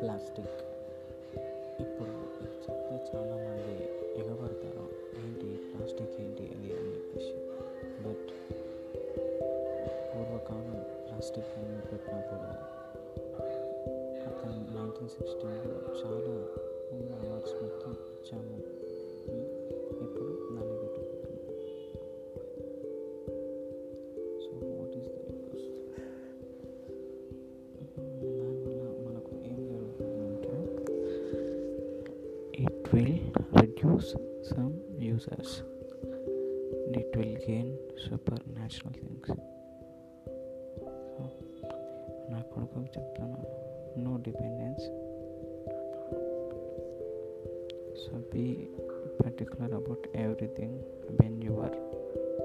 Plastic. ఇప్పుడు చెప్తే చాలామంది ఎగబడతారు. ఏంటి ప్లాస్టిక్ ఏంటి అది అని చెప్పేసి. బట్ పూర్వకాలం ప్లాస్టిక్ అని పెట్టినప్పుడు అతను నైన్టీన్ సిక్స్టీన్లో చాలా it will reduce some users it will gain super natural things so నా కొడుకు చెప్తాను no dependence so be particular about everything when you are take it